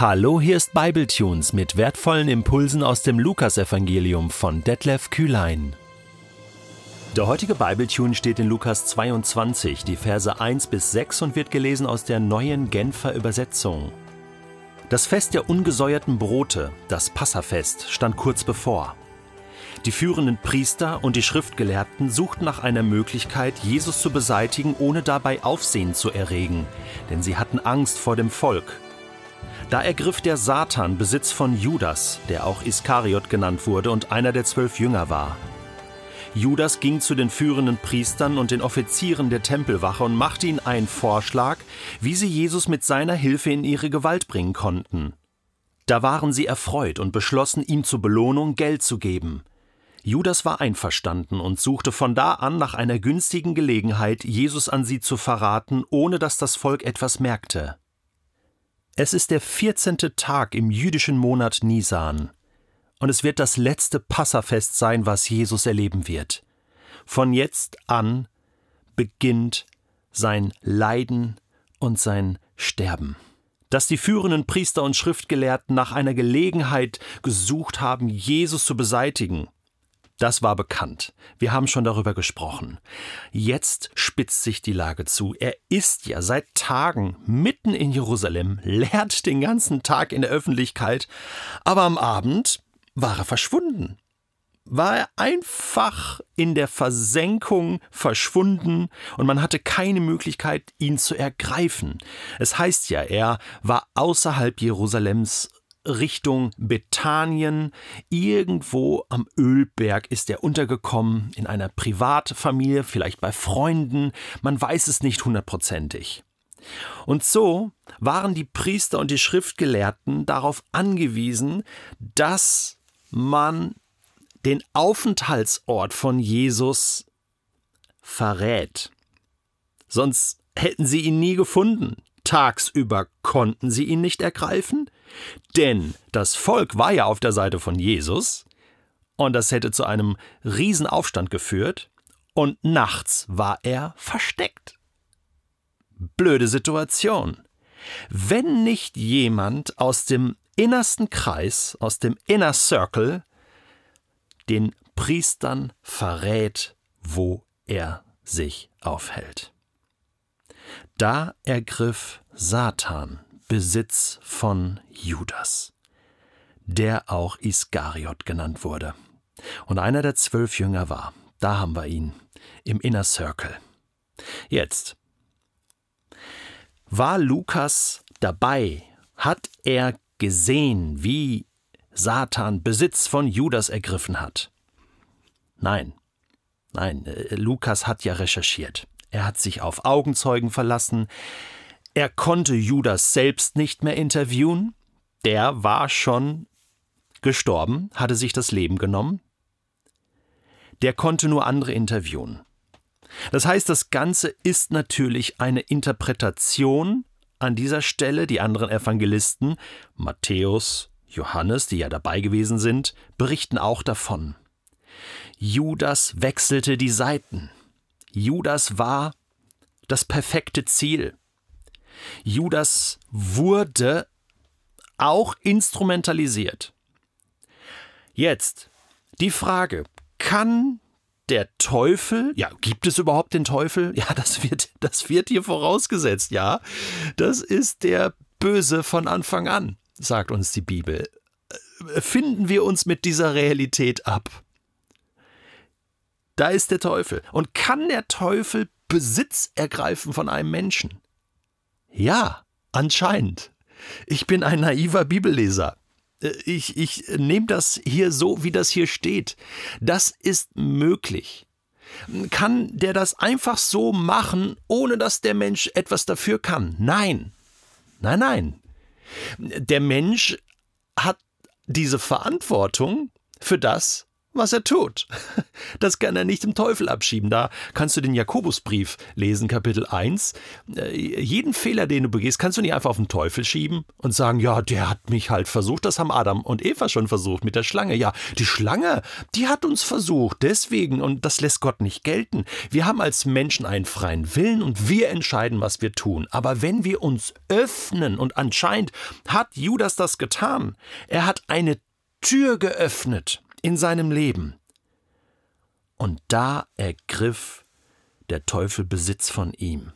Hallo, hier ist Bibletunes mit wertvollen Impulsen aus dem Lukasevangelium von Detlef Kühlein. Der heutige Bibletune steht in Lukas 22, die Verse 1 bis 6 und wird gelesen aus der neuen Genfer Übersetzung. Das Fest der ungesäuerten Brote, das Passafest, stand kurz bevor. Die führenden Priester und die Schriftgelehrten suchten nach einer Möglichkeit, Jesus zu beseitigen, ohne dabei Aufsehen zu erregen, denn sie hatten Angst vor dem Volk. Da ergriff der Satan Besitz von Judas, der auch Iskariot genannt wurde und einer der zwölf Jünger war. Judas ging zu den führenden Priestern und den Offizieren der Tempelwache und machte ihnen einen Vorschlag, wie sie Jesus mit seiner Hilfe in ihre Gewalt bringen konnten. Da waren sie erfreut und beschlossen, ihm zur Belohnung Geld zu geben. Judas war einverstanden und suchte von da an nach einer günstigen Gelegenheit, Jesus an sie zu verraten, ohne dass das Volk etwas merkte. Es ist der 14. Tag im jüdischen Monat Nisan. Und es wird das letzte Passafest sein, was Jesus erleben wird. Von jetzt an beginnt sein Leiden und sein Sterben. Dass die führenden Priester und Schriftgelehrten nach einer Gelegenheit gesucht haben, Jesus zu beseitigen, das war bekannt. Wir haben schon darüber gesprochen. Jetzt spitzt sich die Lage zu. Er ist ja seit Tagen mitten in Jerusalem, lehrt den ganzen Tag in der Öffentlichkeit, aber am Abend war er verschwunden. War er einfach in der Versenkung verschwunden und man hatte keine Möglichkeit, ihn zu ergreifen. Es heißt ja, er war außerhalb Jerusalems Richtung Bethanien. Irgendwo am Ölberg ist er untergekommen, in einer Privatfamilie, vielleicht bei Freunden, man weiß es nicht hundertprozentig. Und so waren die Priester und die Schriftgelehrten darauf angewiesen, dass man den Aufenthaltsort von Jesus verrät. Sonst hätten sie ihn nie gefunden. Tagsüber konnten sie ihn nicht ergreifen, denn das Volk war ja auf der Seite von Jesus und das hätte zu einem Riesenaufstand geführt und nachts war er versteckt. Blöde Situation. Wenn nicht jemand aus dem innersten Kreis, aus dem Inner Circle, den Priestern verrät, wo er sich aufhält. Da ergriff Satan Besitz von Judas, der auch Iskariot genannt wurde. Und einer der zwölf Jünger war. Da haben wir ihn, im Inner Circle. Jetzt. War Lukas dabei? Hat er gesehen, wie Satan Besitz von Judas ergriffen hat? Nein. Nein, äh, Lukas hat ja recherchiert. Er hat sich auf Augenzeugen verlassen. Er konnte Judas selbst nicht mehr interviewen. Der war schon gestorben, hatte sich das Leben genommen. Der konnte nur andere interviewen. Das heißt, das Ganze ist natürlich eine Interpretation an dieser Stelle. Die anderen Evangelisten, Matthäus, Johannes, die ja dabei gewesen sind, berichten auch davon. Judas wechselte die Seiten. Judas war das perfekte Ziel. Judas wurde auch instrumentalisiert. Jetzt die Frage, kann der Teufel, ja, gibt es überhaupt den Teufel? Ja, das wird, das wird hier vorausgesetzt, ja. Das ist der Böse von Anfang an, sagt uns die Bibel. Finden wir uns mit dieser Realität ab. Da ist der Teufel. Und kann der Teufel Besitz ergreifen von einem Menschen? Ja, anscheinend. Ich bin ein naiver Bibelleser. Äh, ich, ich nehme das hier so, wie das hier steht. Das ist möglich. Kann der das einfach so machen, ohne dass der Mensch etwas dafür kann? Nein. Nein, nein. Der Mensch hat diese Verantwortung für das, was er tut. Das kann er nicht dem Teufel abschieben. Da kannst du den Jakobusbrief lesen, Kapitel 1. Äh, jeden Fehler, den du begehst, kannst du nicht einfach auf den Teufel schieben und sagen, ja, der hat mich halt versucht. Das haben Adam und Eva schon versucht mit der Schlange. Ja, die Schlange, die hat uns versucht. Deswegen, und das lässt Gott nicht gelten. Wir haben als Menschen einen freien Willen und wir entscheiden, was wir tun. Aber wenn wir uns öffnen, und anscheinend hat Judas das getan, er hat eine Tür geöffnet in seinem Leben. Und da ergriff der Teufel Besitz von ihm.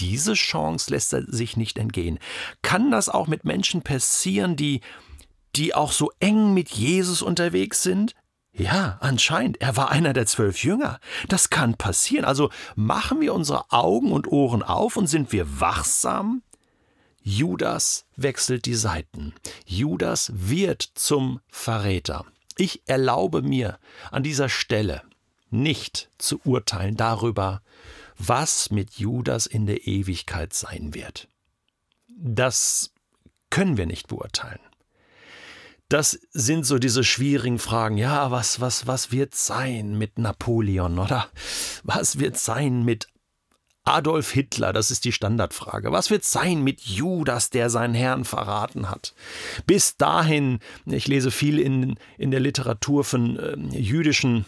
Diese Chance lässt er sich nicht entgehen. Kann das auch mit Menschen passieren, die, die auch so eng mit Jesus unterwegs sind? Ja, anscheinend. Er war einer der zwölf Jünger. Das kann passieren. Also machen wir unsere Augen und Ohren auf und sind wir wachsam? Judas wechselt die Seiten. Judas wird zum Verräter. Ich erlaube mir an dieser Stelle nicht zu urteilen darüber, was mit Judas in der Ewigkeit sein wird. Das können wir nicht beurteilen. Das sind so diese schwierigen Fragen. Ja, was, was, was wird sein mit Napoleon oder was wird sein mit Adolf Hitler, das ist die Standardfrage. Was wird sein mit Judas, der seinen Herrn verraten hat? Bis dahin, ich lese viel in, in der Literatur von äh, jüdischen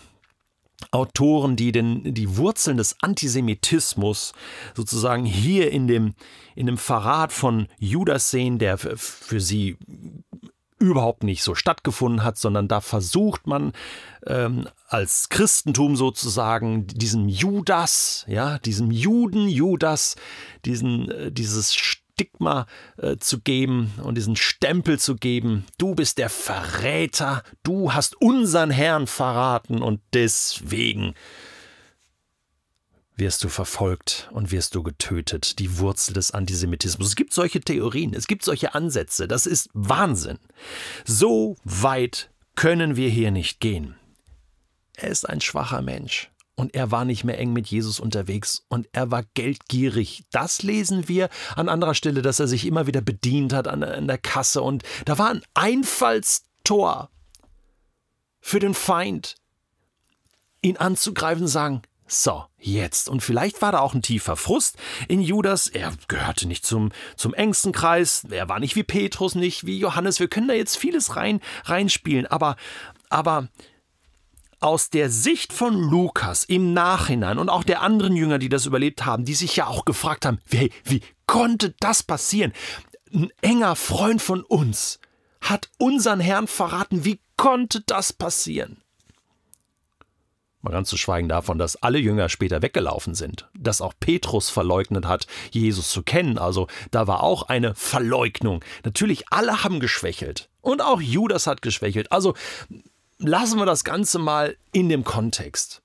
Autoren, die den, die Wurzeln des Antisemitismus sozusagen hier in dem, in dem Verrat von Judas sehen, der für sie überhaupt nicht so stattgefunden hat, sondern da versucht man ähm, als Christentum sozusagen diesem Judas, ja, diesem Juden Judas, diesen, äh, dieses Stigma äh, zu geben und diesen Stempel zu geben. Du bist der Verräter, du hast unseren Herrn verraten und deswegen wirst du verfolgt und wirst du getötet, die Wurzel des Antisemitismus. Es gibt solche Theorien, es gibt solche Ansätze, das ist Wahnsinn. So weit können wir hier nicht gehen. Er ist ein schwacher Mensch und er war nicht mehr eng mit Jesus unterwegs und er war geldgierig. Das lesen wir an anderer Stelle, dass er sich immer wieder bedient hat an, an der Kasse und da war ein Einfallstor für den Feind, ihn anzugreifen sagen, so, jetzt. Und vielleicht war da auch ein tiefer Frust in Judas. Er gehörte nicht zum, zum engsten Kreis. Er war nicht wie Petrus, nicht wie Johannes. Wir können da jetzt vieles rein, reinspielen. Aber, aber aus der Sicht von Lukas im Nachhinein und auch der anderen Jünger, die das überlebt haben, die sich ja auch gefragt haben, wie, wie konnte das passieren? Ein enger Freund von uns hat unseren Herrn verraten. Wie konnte das passieren? Mal ganz zu schweigen davon, dass alle Jünger später weggelaufen sind, dass auch Petrus verleugnet hat, Jesus zu kennen. Also da war auch eine Verleugnung. Natürlich, alle haben geschwächelt. Und auch Judas hat geschwächelt. Also lassen wir das Ganze mal in dem Kontext.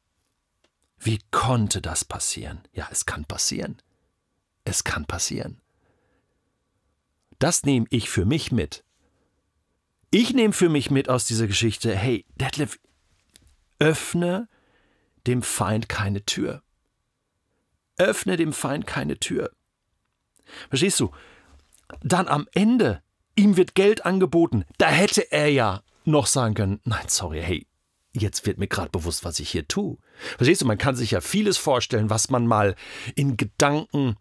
Wie konnte das passieren? Ja, es kann passieren. Es kann passieren. Das nehme ich für mich mit. Ich nehme für mich mit aus dieser Geschichte, hey, Detlef, öffne dem Feind keine Tür. Öffne dem Feind keine Tür. Verstehst du? Dann am Ende, ihm wird Geld angeboten. Da hätte er ja noch sagen können, nein, sorry, hey, jetzt wird mir gerade bewusst, was ich hier tue. Verstehst du, man kann sich ja vieles vorstellen, was man mal in Gedanken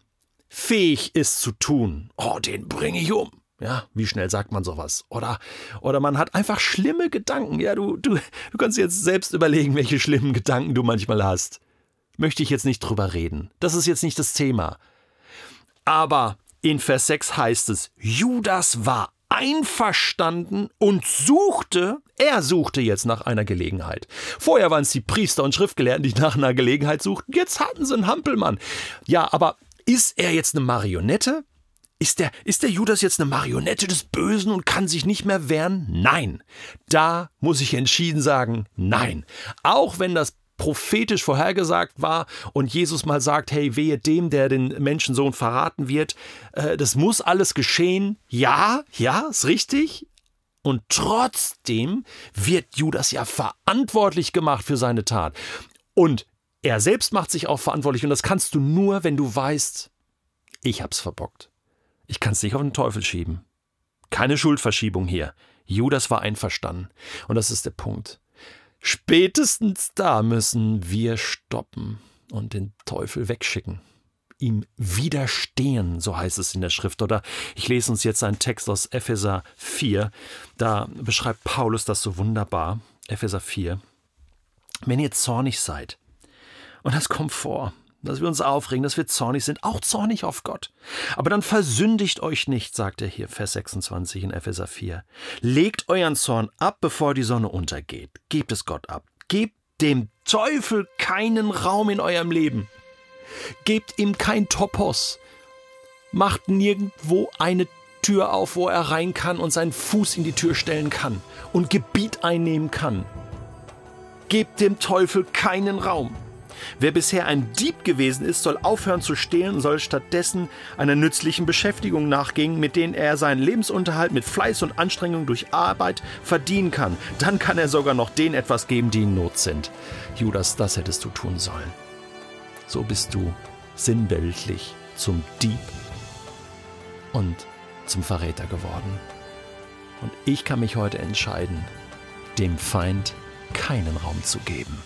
fähig ist zu tun. Oh, den bringe ich um. Ja, wie schnell sagt man sowas? Oder, oder man hat einfach schlimme Gedanken. Ja, du, du, du kannst jetzt selbst überlegen, welche schlimmen Gedanken du manchmal hast. Möchte ich jetzt nicht drüber reden. Das ist jetzt nicht das Thema. Aber in Vers 6 heißt es, Judas war einverstanden und suchte, er suchte jetzt nach einer Gelegenheit. Vorher waren es die Priester und Schriftgelehrten, die nach einer Gelegenheit suchten. Jetzt hatten sie einen Hampelmann. Ja, aber ist er jetzt eine Marionette? Ist der, ist der Judas jetzt eine Marionette des Bösen und kann sich nicht mehr wehren? Nein. Da muss ich entschieden sagen, nein. Auch wenn das prophetisch vorhergesagt war und Jesus mal sagt, hey, wehe dem, der den Menschensohn verraten wird, äh, das muss alles geschehen. Ja, ja, ist richtig. Und trotzdem wird Judas ja verantwortlich gemacht für seine Tat. Und er selbst macht sich auch verantwortlich und das kannst du nur, wenn du weißt, ich hab's verbockt. Ich kann es nicht auf den Teufel schieben. Keine Schuldverschiebung hier. Judas war einverstanden. Und das ist der Punkt. Spätestens da müssen wir stoppen und den Teufel wegschicken. Ihm widerstehen, so heißt es in der Schrift. Oder ich lese uns jetzt einen Text aus Epheser 4. Da beschreibt Paulus das so wunderbar. Epheser 4. Wenn ihr zornig seid, und das kommt vor, dass wir uns aufregen, dass wir zornig sind, auch zornig auf Gott. Aber dann versündigt euch nicht, sagt er hier, Vers 26 in Epheser 4. Legt euren Zorn ab, bevor die Sonne untergeht. Gebt es Gott ab. Gebt dem Teufel keinen Raum in eurem Leben. Gebt ihm kein Topos. Macht nirgendwo eine Tür auf, wo er rein kann und seinen Fuß in die Tür stellen kann und Gebiet einnehmen kann. Gebt dem Teufel keinen Raum. Wer bisher ein Dieb gewesen ist, soll aufhören zu stehlen und soll stattdessen einer nützlichen Beschäftigung nachgehen, mit denen er seinen Lebensunterhalt mit Fleiß und Anstrengung durch Arbeit verdienen kann. Dann kann er sogar noch denen etwas geben, die in Not sind. Judas, das hättest du tun sollen. So bist du sinnbildlich zum Dieb und zum Verräter geworden. Und ich kann mich heute entscheiden, dem Feind keinen Raum zu geben.